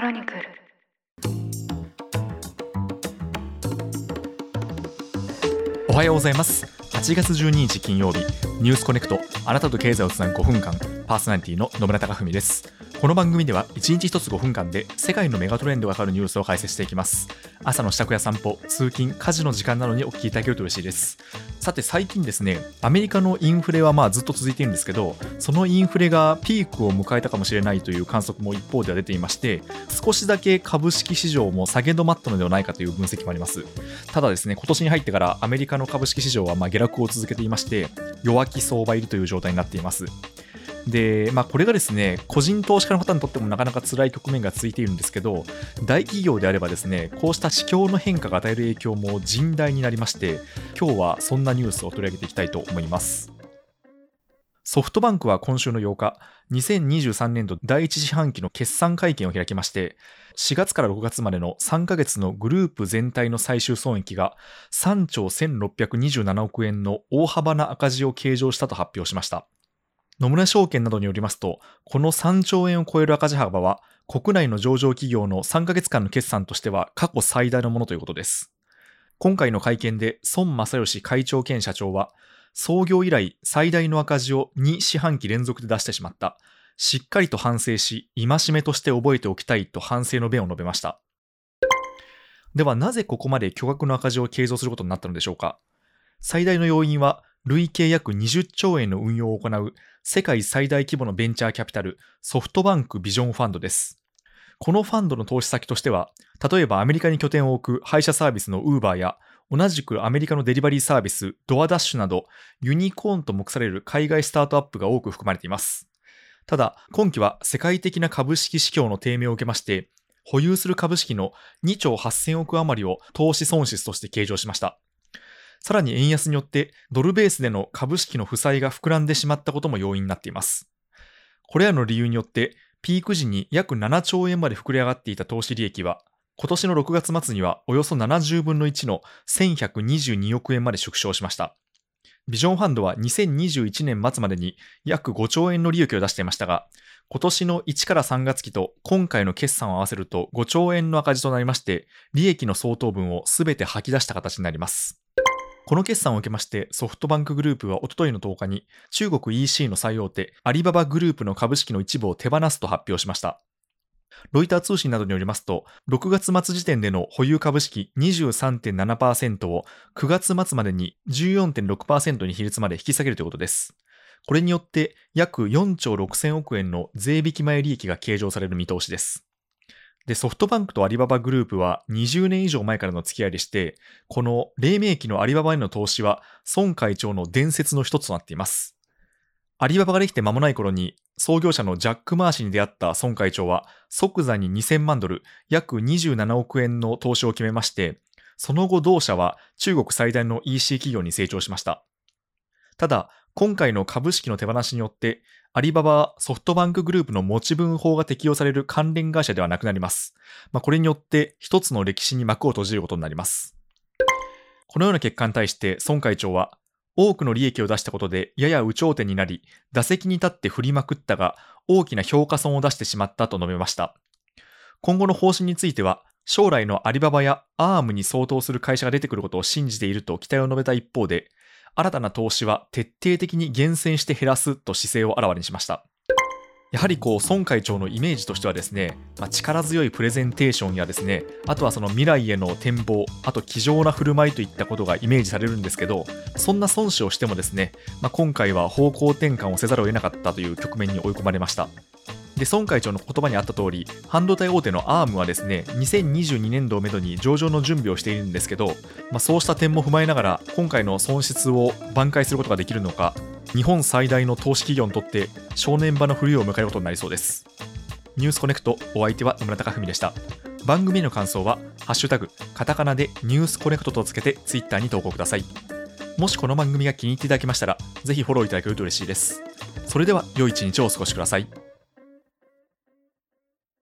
クロニクル。おはようございます。8月12日金曜日ニュースコネクト。あなたと経済をつなぐ5分間。パーソナリティの野村貴文です。この番組では1日1つ5分間で世界のメガトレンドがかかるニュースを解説していきます。朝の支度や散歩通勤家事の時間などにお聞きいただけると嬉しいです。さて最近ですねアメリカのインフレはまあずっと続いているんですけどそのインフレがピークを迎えたかもしれないという観測も一方では出ていまして少しだけ株式市場も下げ止まったのではないかという分析もあります。ただですね今年に入ってからアメリカの株式市場はま下落を続けていまして弱気相場入りという状態になっています。で、まあ、これがですね、個人投資家の方にとってもなかなか辛い局面が続いているんですけど、大企業であればですね、こうした市況の変化が与える影響も甚大になりまして、今日はそんなニュースを取り上げていきたいと思います。ソフトバンクは今週の8日、2023年度第1四半期の決算会見を開きまして、4月から6月までの3ヶ月のグループ全体の最終損益が3兆1627億円の大幅な赤字を計上したと発表しました。野村証券などによりますと、この3兆円を超える赤字幅は、国内の上場企業の3ヶ月間の決算としては過去最大のものということです。今回の会見で孫正義会長兼社長は、創業以来最大の赤字を2四半期連続で出してしまった。しっかりと反省し、戒めとして覚えておきたいと反省の弁を述べました。ではなぜここまで巨額の赤字を計上することになったのでしょうか最大の要因は累計約20兆円の運用を行う世界最大規模のベンチャーキャピタルソフトバンクビジョンファンドです。このファンドの投資先としては、例えばアメリカに拠点を置く配車サービスのウーバーや、同じくアメリカのデリバリーサービスドアダッシュなど、ユニコーンと目される海外スタートアップが多く含まれています。ただ、今期は世界的な株式市況の低迷を受けまして、保有する株式の2兆8000億余りを投資損失として計上しました。さらに円安によってドルベースでの株式の負債が膨らんでしまったことも要因になっています。これらの理由によってピーク時に約7兆円まで膨れ上がっていた投資利益は今年の6月末にはおよそ70分の1の1122億円まで縮小しました。ビジョンファンドは2021年末までに約5兆円の利益を出していましたが、今年の1から3月期と今回の決算を合わせると5兆円の赤字となりまして、利益の相当分をすべて吐き出した形になります。この決算を受けまして、ソフトバンクグループはおとといの10日に、中国 EC の最大手、アリババグループの株式の一部を手放すと発表しました。ロイター通信などによりますと、6月末時点での保有株式23.7%を9月末までに14.6%に比率まで引き下げるということです。これによって約4兆6000億円の税引き前利益が計上される見通しです。で、ソフトバンクとアリババグループは20年以上前からの付き合いでして、この黎明期のアリババへの投資は孫会長の伝説の一つとなっています。アリババができて間もない頃に創業者のジャック・マー氏に出会った孫会長は即座に2000万ドル、約27億円の投資を決めまして、その後同社は中国最大の EC 企業に成長しました。ただ、今回の株式の手放しによって、アリババはソフトバンクグループの持ち分法が適用される関連会社ではなくなります。まあ、これによって一つの歴史に幕を閉じることになります。このような結果に対して孫会長は、多くの利益を出したことでやや有頂天になり、打席に立って振りまくったが、大きな評価損を出してしまったと述べました。今後の方針については、将来のアリババやアームに相当する会社が出てくることを信じていると期待を述べた一方で、新たな投資は徹底的に厳選して減らすと姿勢をあらわにしました。やはりこう孫会長のイメージとしてはですね、まあ、力強いプレゼンテーションやですねあとはその未来への展望あと気丈な振る舞いといったことがイメージされるんですけどそんな孫子をしてもですね、まあ、今回は方向転換をせざるを得なかったという局面に追い込まれましたで孫会長の言葉にあった通り半導体大手の ARM はですね2022年度をめどに上場の準備をしているんですけど、まあ、そうした点も踏まえながら今回の損失を挽回することができるのか日本最大の投資企業にとって正念場の冬を迎えることになりそうです。ニュースコネクトお相手は野村貴文でした。番組への感想はハッシュタグカタカナでニュースコネクトとつけてツイッターに投稿ください。もしこの番組が気に入っていただけましたらぜひフォローいただけると嬉しいです。それでは良い一日をお過ごしください。